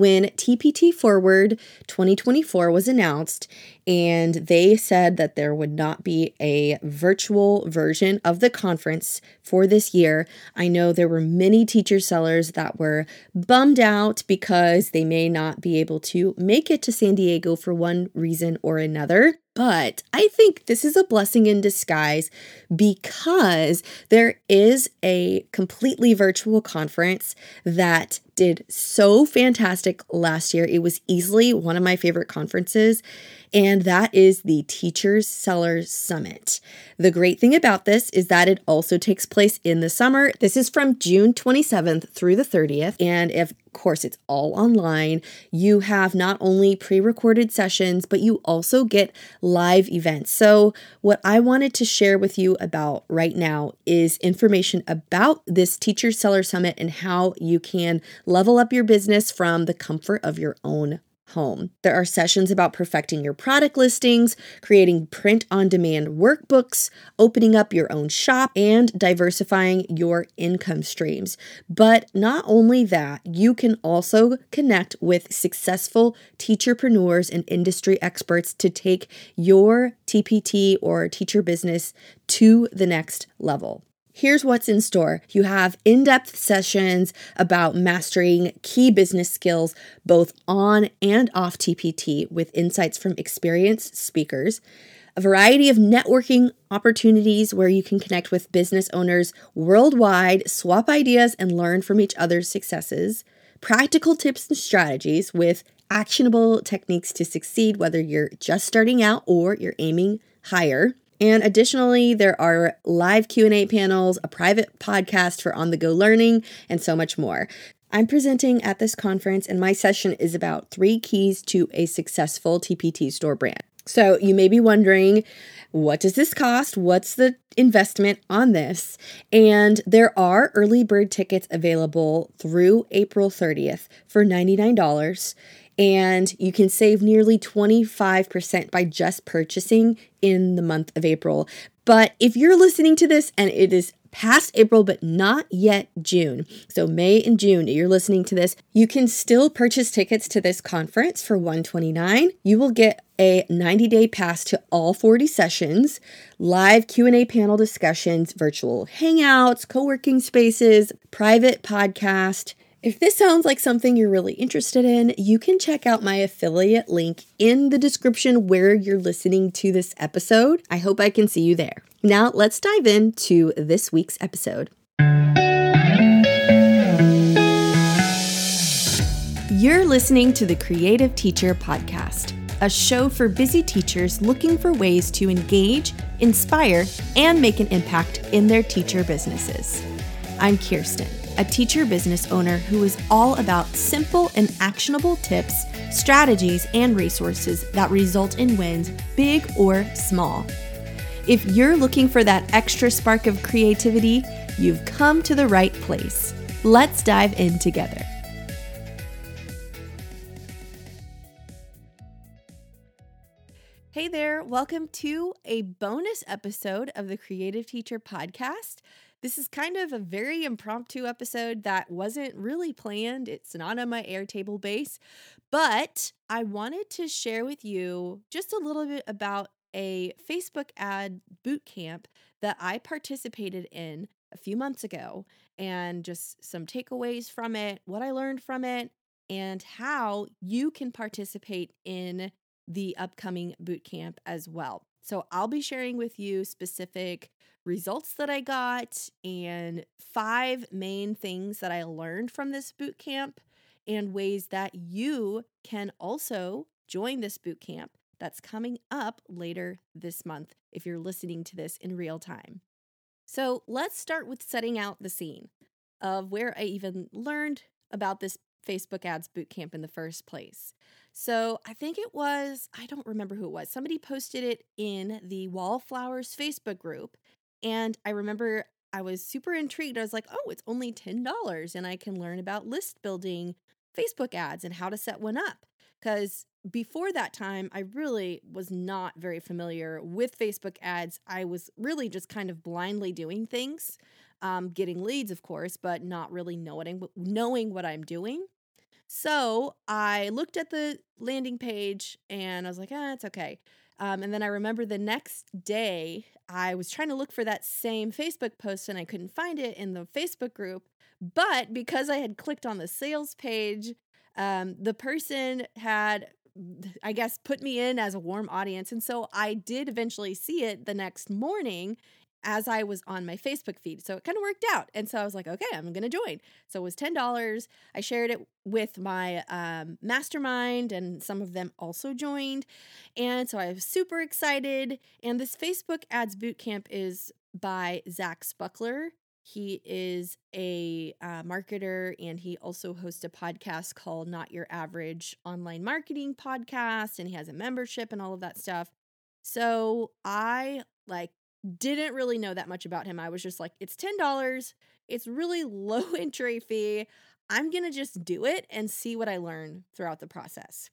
when TPT Forward 2024 was announced, and they said that there would not be a virtual version of the conference for this year. I know there were many teacher sellers that were bummed out because they may not be able to make it to San Diego for one reason or another. But I think this is a blessing in disguise because there is a completely virtual conference that did so fantastic last year. It was easily one of my favorite conferences and that is the Teachers Sellers Summit. The great thing about this is that it also takes place in the summer. This is from June 27th through the 30th, and if course it's all online, you have not only pre-recorded sessions, but you also get live events. So, what I wanted to share with you about right now is information about this Teacher Seller Summit and how you can level up your business from the comfort of your own home. There are sessions about perfecting your product listings, creating print on demand workbooks, opening up your own shop, and diversifying your income streams. But not only that, you can also connect with successful teacherpreneurs and industry experts to take your TPT or teacher business to the next level. Here's what's in store. You have in depth sessions about mastering key business skills, both on and off TPT, with insights from experienced speakers. A variety of networking opportunities where you can connect with business owners worldwide, swap ideas, and learn from each other's successes. Practical tips and strategies with actionable techniques to succeed, whether you're just starting out or you're aiming higher. And additionally, there are live Q&A panels, a private podcast for on-the-go learning, and so much more. I'm presenting at this conference and my session is about 3 keys to a successful TPT store brand. So, you may be wondering, what does this cost? What's the investment on this? And there are early bird tickets available through April 30th for $99 and you can save nearly 25% by just purchasing in the month of April. But if you're listening to this and it is past April but not yet June, so May and June, you're listening to this, you can still purchase tickets to this conference for 129. You will get a 90-day pass to all 40 sessions, live Q&A panel discussions, virtual hangouts, co-working spaces, private podcast, if this sounds like something you're really interested in, you can check out my affiliate link in the description where you're listening to this episode. I hope I can see you there. Now, let's dive into this week's episode. You're listening to the Creative Teacher Podcast, a show for busy teachers looking for ways to engage, inspire, and make an impact in their teacher businesses. I'm Kirsten a teacher business owner who is all about simple and actionable tips, strategies, and resources that result in wins, big or small. If you're looking for that extra spark of creativity, you've come to the right place. Let's dive in together. Hey there, welcome to a bonus episode of the Creative Teacher Podcast. This is kind of a very impromptu episode that wasn't really planned. It's not on my Airtable base, but I wanted to share with you just a little bit about a Facebook ad boot camp that I participated in a few months ago and just some takeaways from it, what I learned from it, and how you can participate in the upcoming boot camp as well. So I'll be sharing with you specific results that I got and five main things that I learned from this boot camp and ways that you can also join this boot camp that's coming up later this month if you're listening to this in real time. So let's start with setting out the scene of where I even learned about this Facebook ads bootcamp in the first place. So I think it was, I don't remember who it was. Somebody posted it in the Wallflowers Facebook group. And I remember I was super intrigued. I was like, oh, it's only $10 and I can learn about list building Facebook ads and how to set one up. Because before that time, I really was not very familiar with Facebook ads. I was really just kind of blindly doing things, um, getting leads, of course, but not really knowing knowing what I'm doing. So I looked at the landing page and I was like, ah, it's okay. Um, and then I remember the next day, I was trying to look for that same Facebook post and I couldn't find it in the Facebook group. But because I had clicked on the sales page, um, the person had I guess, put me in as a warm audience. And so I did eventually see it the next morning as I was on my Facebook feed. So it kind of worked out. And so I was like, okay, I'm going to join. So it was $10. I shared it with my um, mastermind, and some of them also joined. And so I was super excited. And this Facebook Ads Bootcamp is by Zach Spuckler. He is a uh, marketer and he also hosts a podcast called Not Your Average Online Marketing Podcast. And he has a membership and all of that stuff. So I like didn't really know that much about him. I was just like, it's $10. It's really low entry fee. I'm going to just do it and see what I learn throughout the process.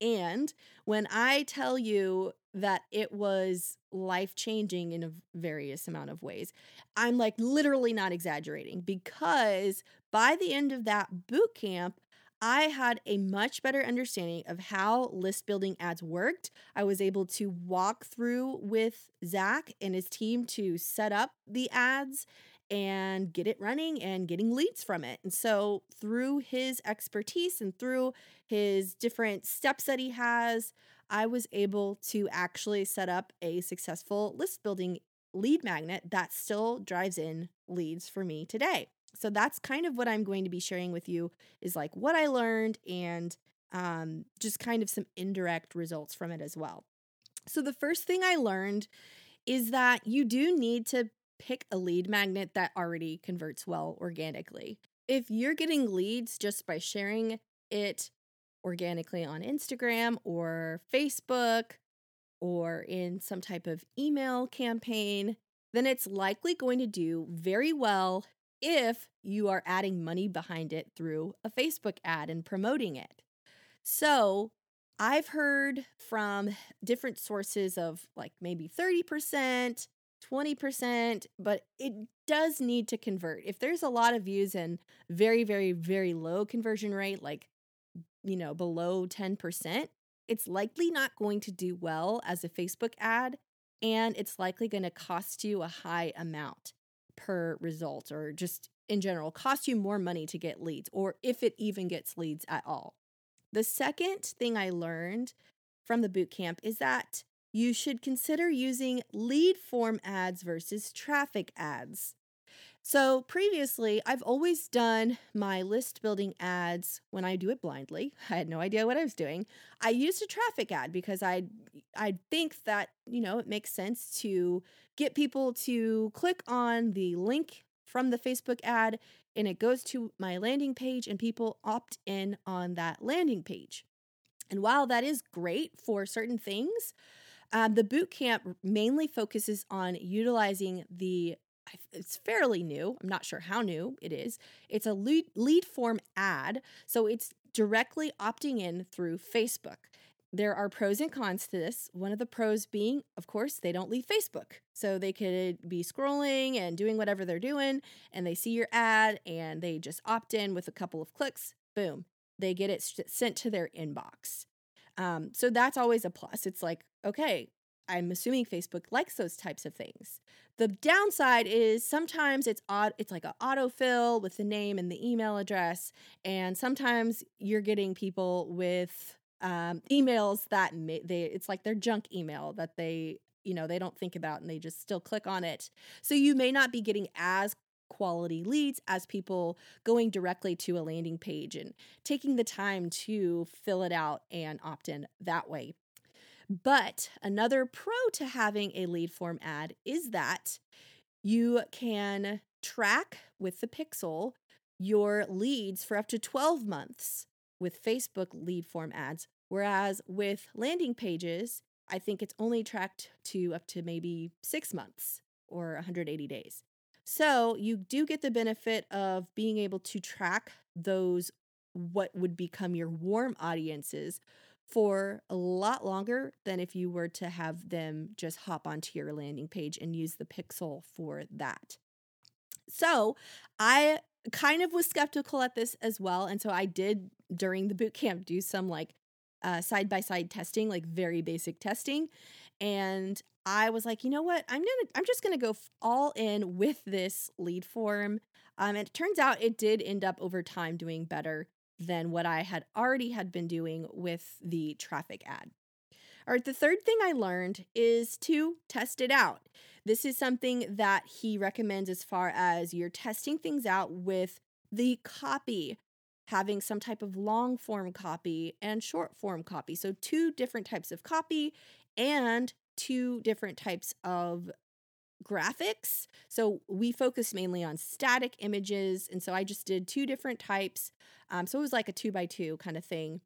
And when I tell you that it was life changing in a various amount of ways, I'm like literally not exaggerating because by the end of that boot camp, I had a much better understanding of how list building ads worked. I was able to walk through with Zach and his team to set up the ads and get it running and getting leads from it. And so, through his expertise and through his different steps that he has, I was able to actually set up a successful list building lead magnet that still drives in leads for me today so that's kind of what I'm going to be sharing with you is like what I learned and um, just kind of some indirect results from it as well. So the first thing I learned is that you do need to pick a lead magnet that already converts well organically. If you're getting leads just by sharing it organically on Instagram or Facebook or in some type of email campaign, then it's likely going to do very well if you are adding money behind it through a Facebook ad and promoting it. So, I've heard from different sources of like maybe 30%, 20%, but it does need to convert. If there's a lot of views and very, very, very low conversion rate, like, you know, below 10%, it's likely not going to do well as a Facebook ad and it's likely going to cost you a high amount per result or just in general cost you more money to get leads or if it even gets leads at all. The second thing I learned from the boot camp is that you should consider using lead form ads versus traffic ads. So, previously, I've always done my list building ads when I do it blindly. I had no idea what I was doing. I used a traffic ad because I I think that, you know, it makes sense to get people to click on the link from the Facebook ad and it goes to my landing page and people opt in on that landing page. And while that is great for certain things, um, the boot camp mainly focuses on utilizing the it's fairly new. I'm not sure how new it is. It's a lead, lead form ad. So it's directly opting in through Facebook. There are pros and cons to this. One of the pros being, of course, they don't leave Facebook. So they could be scrolling and doing whatever they're doing, and they see your ad and they just opt in with a couple of clicks. Boom, they get it sent to their inbox. Um, so that's always a plus. It's like, okay, I'm assuming Facebook likes those types of things. The downside is sometimes it's odd it's like an autofill with the name and the email address and sometimes you're getting people with um, emails that may, they it's like their junk email that they you know they don't think about and they just still click on it. So you may not be getting as quality leads as people going directly to a landing page and taking the time to fill it out and opt in that way. But another pro to having a lead form ad is that you can track with the Pixel your leads for up to 12 months with Facebook lead form ads. Whereas with landing pages, I think it's only tracked to up to maybe six months or 180 days. So you do get the benefit of being able to track those, what would become your warm audiences for a lot longer than if you were to have them just hop onto your landing page and use the pixel for that. So I kind of was skeptical at this as well. And so I did during the boot camp do some like side by side testing, like very basic testing. And I was like, you know what? I'm gonna, I'm just gonna go all in with this lead form. Um, and it turns out it did end up over time doing better than what I had already had been doing with the traffic ad. All right, the third thing I learned is to test it out. This is something that he recommends as far as you're testing things out with the copy, having some type of long form copy and short form copy. So, two different types of copy and two different types of graphics. So we focused mainly on static images. And so I just did two different types. Um, so it was like a two by two kind of thing.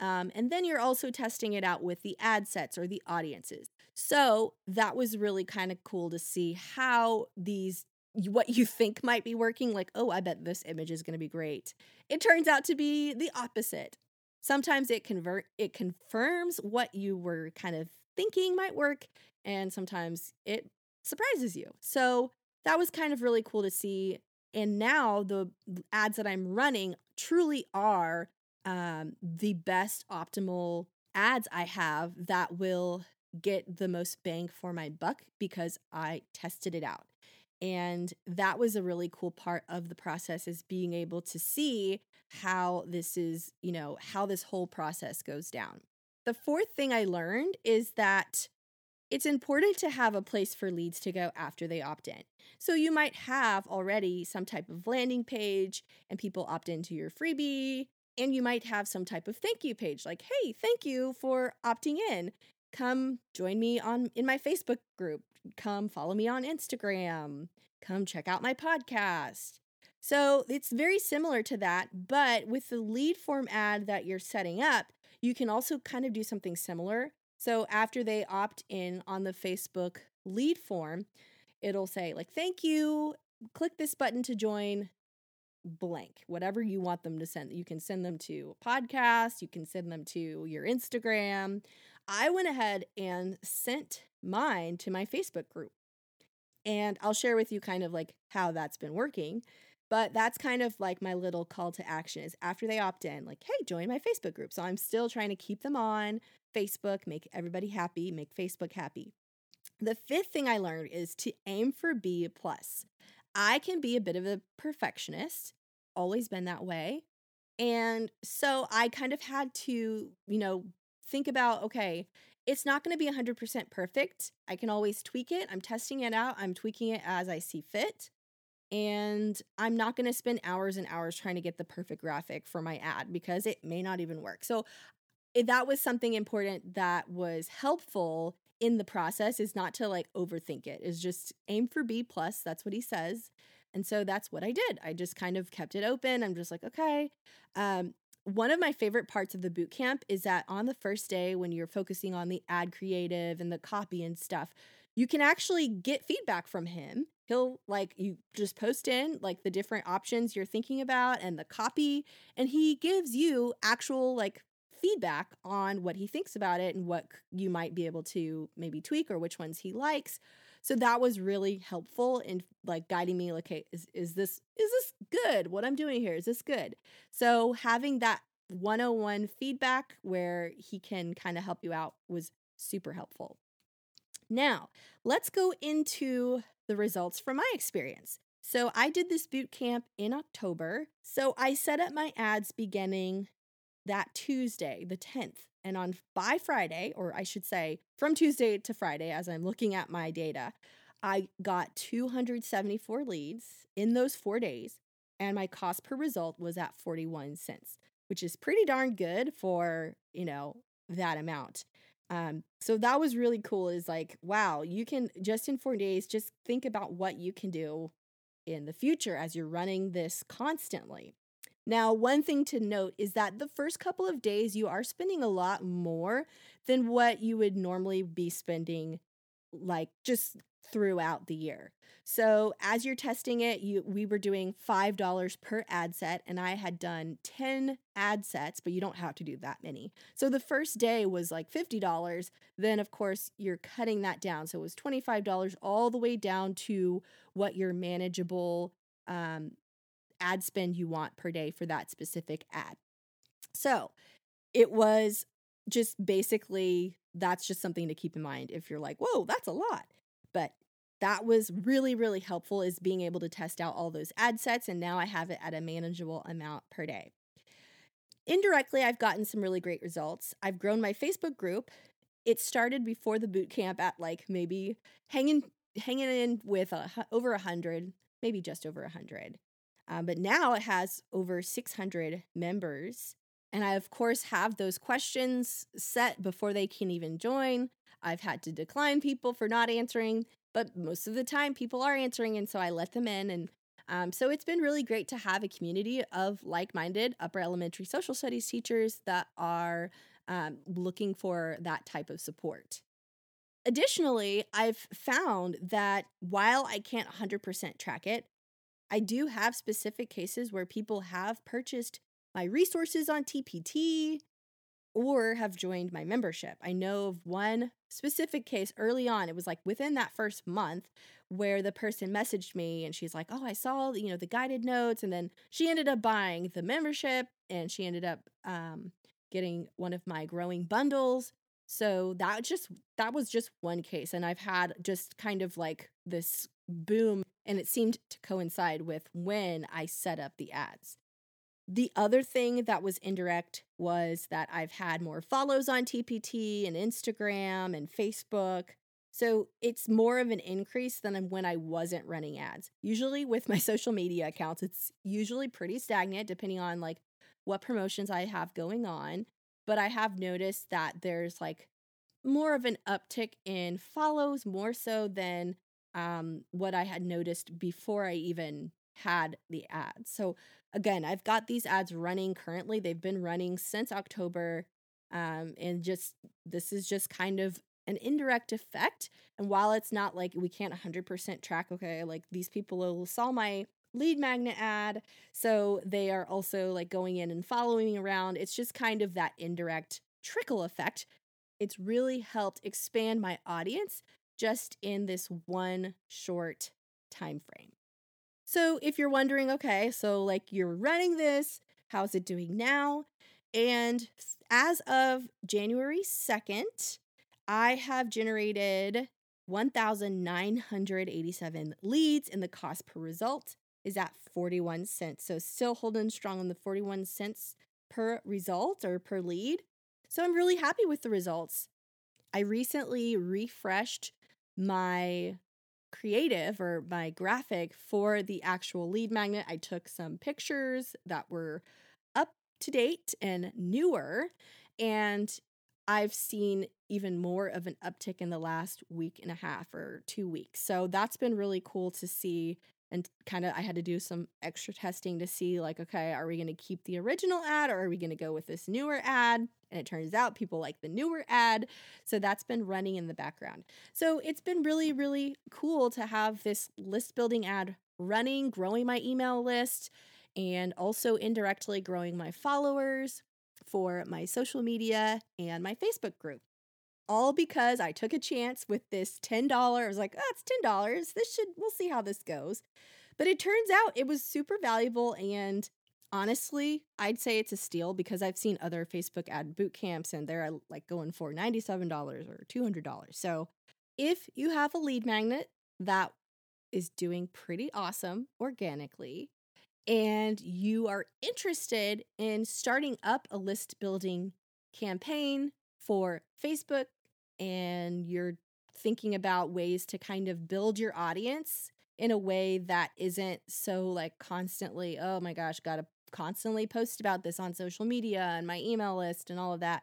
Um, and then you're also testing it out with the ad sets or the audiences. So that was really kind of cool to see how these what you think might be working like oh i bet this image is going to be great it turns out to be the opposite sometimes it convert it confirms what you were kind of thinking might work and sometimes it surprises you so that was kind of really cool to see and now the ads that i'm running truly are um, the best optimal ads I have that will get the most bang for my buck because I tested it out. And that was a really cool part of the process is being able to see how this is, you know, how this whole process goes down. The fourth thing I learned is that it's important to have a place for leads to go after they opt in. So you might have already some type of landing page and people opt into your freebie and you might have some type of thank you page like, hey, thank you for opting in. Come join me on in my Facebook group. Come follow me on Instagram. Come check out my podcast. So it's very similar to that, but with the lead form ad that you're setting up, you can also kind of do something similar. So after they opt in on the Facebook lead form, it'll say, like, thank you, click this button to join blank, whatever you want them to send. You can send them to a podcast, you can send them to your Instagram. I went ahead and sent mine to my Facebook group. And I'll share with you kind of like how that's been working. But that's kind of like my little call to action is after they opt in, like, hey, join my Facebook group. So I'm still trying to keep them on Facebook, make everybody happy, make Facebook happy. The fifth thing I learned is to aim for B plus. I can be a bit of a perfectionist, always been that way. And so I kind of had to, you know, think about okay, it's not going to be 100% perfect. I can always tweak it. I'm testing it out, I'm tweaking it as I see fit. And I'm not going to spend hours and hours trying to get the perfect graphic for my ad because it may not even work. So that was something important that was helpful in the process is not to like overthink it is just aim for b plus that's what he says. And so that's what i did i just kind of kept it open i'm just like okay. Um, one of my favorite parts of the boot camp is that on the first day when you're focusing on the ad creative and the copy and stuff you can actually get feedback from him. He'll like you just post in like the different options you're thinking about and the copy and he gives you actual like feedback on what he thinks about it and what you might be able to maybe tweak or which ones he likes. So that was really helpful in like guiding me like is is this is this good? What I'm doing here is this good? So having that 101 feedback where he can kind of help you out was super helpful. Now, let's go into the results from my experience. So, I did this boot camp in October. So, I set up my ads beginning that Tuesday, the 10th. And on by Friday, or I should say from Tuesday to Friday, as I'm looking at my data, I got 274 leads in those four days. And my cost per result was at 41 cents, which is pretty darn good for, you know, that amount. Um, so that was really cool. Is like, wow, you can just in four days, just think about what you can do in the future as you're running this constantly. Now, one thing to note is that the first couple of days you are spending a lot more than what you would normally be spending like just throughout the year. So as you're testing it, you we were doing $5 per ad set and I had done 10 ad sets, but you don't have to do that many. So the first day was like $50. Then of course you're cutting that down. So it was $25 all the way down to what your manageable um, ad spend you want per day for that specific ad. So it was just basically that's just something to keep in mind if you're like, whoa, that's a lot. But that was really, really helpful is being able to test out all those ad sets. And now I have it at a manageable amount per day. Indirectly, I've gotten some really great results. I've grown my Facebook group. It started before the boot camp at like maybe hanging hanging in with a, over a hundred, maybe just over a hundred. Um, but now it has over 600 members. And I, of course, have those questions set before they can even join. I've had to decline people for not answering, but most of the time people are answering. And so I let them in. And um, so it's been really great to have a community of like minded upper elementary social studies teachers that are um, looking for that type of support. Additionally, I've found that while I can't 100% track it, I do have specific cases where people have purchased my resources on TPT or have joined my membership. I know of one specific case early on. It was like within that first month where the person messaged me and she's like, "Oh, I saw, you know, the guided notes." And then she ended up buying the membership and she ended up um, getting one of my growing bundles. So that just that was just one case and I've had just kind of like this boom and it seemed to coincide with when I set up the ads. The other thing that was indirect was that I've had more follows on TPT and Instagram and Facebook. So it's more of an increase than when I wasn't running ads. Usually with my social media accounts, it's usually pretty stagnant depending on like what promotions I have going on. But I have noticed that there's like more of an uptick in follows more so than um, what I had noticed before I even had the ads. So again, I've got these ads running currently. They've been running since October. Um, and just this is just kind of an indirect effect. And while it's not like we can't 100% track, okay, like these people saw my lead magnet ad. So they are also like going in and following around. It's just kind of that indirect trickle effect. It's really helped expand my audience just in this one short time frame. So if you're wondering, okay, so like you're running this, how's it doing now? And as of January 2nd, I have generated 1,987 leads, and the cost per result is at 41 cents. So still holding strong on the 41 cents per result or per lead. So I'm really happy with the results. I recently refreshed my creative or my graphic for the actual lead magnet. I took some pictures that were up to date and newer, and I've seen even more of an uptick in the last week and a half or two weeks. So that's been really cool to see and kind of I had to do some extra testing to see like okay, are we going to keep the original ad or are we going to go with this newer ad? And it turns out people like the newer ad. So that's been running in the background. So it's been really really cool to have this list building ad running, growing my email list and also indirectly growing my followers for my social media and my Facebook group all because I took a chance with this $10. I was like, oh, it's $10. This should, we'll see how this goes. But it turns out it was super valuable. And honestly, I'd say it's a steal because I've seen other Facebook ad boot camps and they're like going for $97 or $200. So if you have a lead magnet that is doing pretty awesome organically, and you are interested in starting up a list building campaign for Facebook, and you're thinking about ways to kind of build your audience in a way that isn't so like constantly, oh my gosh, got to constantly post about this on social media and my email list and all of that.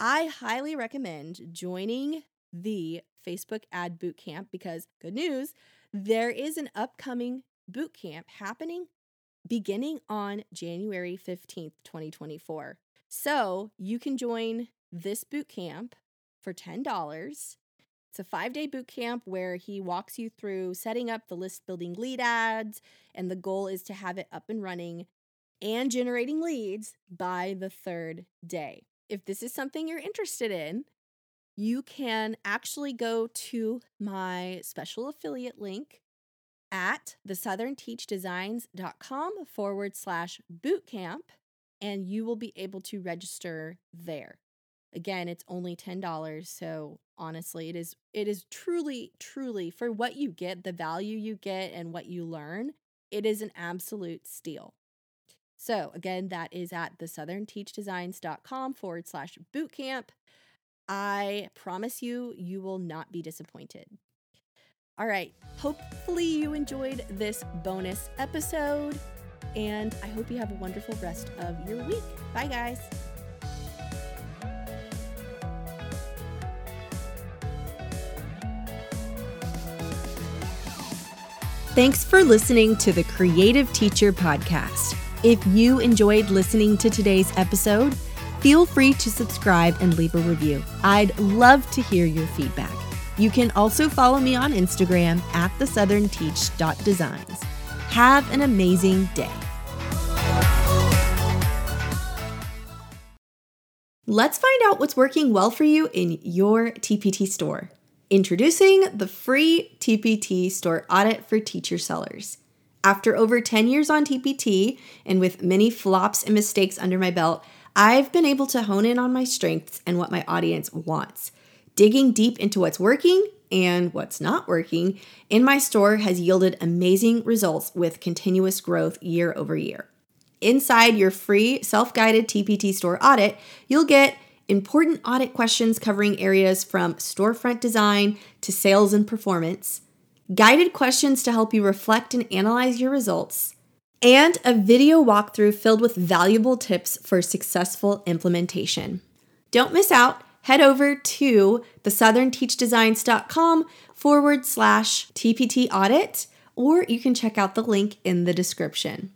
I highly recommend joining the Facebook ad bootcamp because good news, there is an upcoming bootcamp happening beginning on January 15th, 2024. So you can join this bootcamp for $10. It's a five day boot camp where he walks you through setting up the list building lead ads, and the goal is to have it up and running and generating leads by the third day. If this is something you're interested in, you can actually go to my special affiliate link at the southernteachdesigns.com forward slash bootcamp and you will be able to register there. Again, it's only $10, so honestly, it is it is truly truly for what you get, the value you get and what you learn, it is an absolute steal. So again, that is at the southernteachdesigns.com forward slash bootcamp. I promise you, you will not be disappointed. All right, hopefully you enjoyed this bonus episode, and I hope you have a wonderful rest of your week. Bye, guys. Thanks for listening to the Creative Teacher Podcast. If you enjoyed listening to today's episode, feel free to subscribe and leave a review. I'd love to hear your feedback. You can also follow me on Instagram at the Southern Teach Designs. Have an amazing day. Let's find out what's working well for you in your TPT store. Introducing the free TPT store audit for teacher sellers. After over 10 years on TPT and with many flops and mistakes under my belt, I've been able to hone in on my strengths and what my audience wants. Digging deep into what's working and what's not working in my store has yielded amazing results with continuous growth year over year. Inside your free self guided TPT store audit, you'll get important audit questions covering areas from storefront design to sales and performance, guided questions to help you reflect and analyze your results, and a video walkthrough filled with valuable tips for successful implementation. Don't miss out head over to the southernteachdesigns.com forward slash TPT audit, or you can check out the link in the description.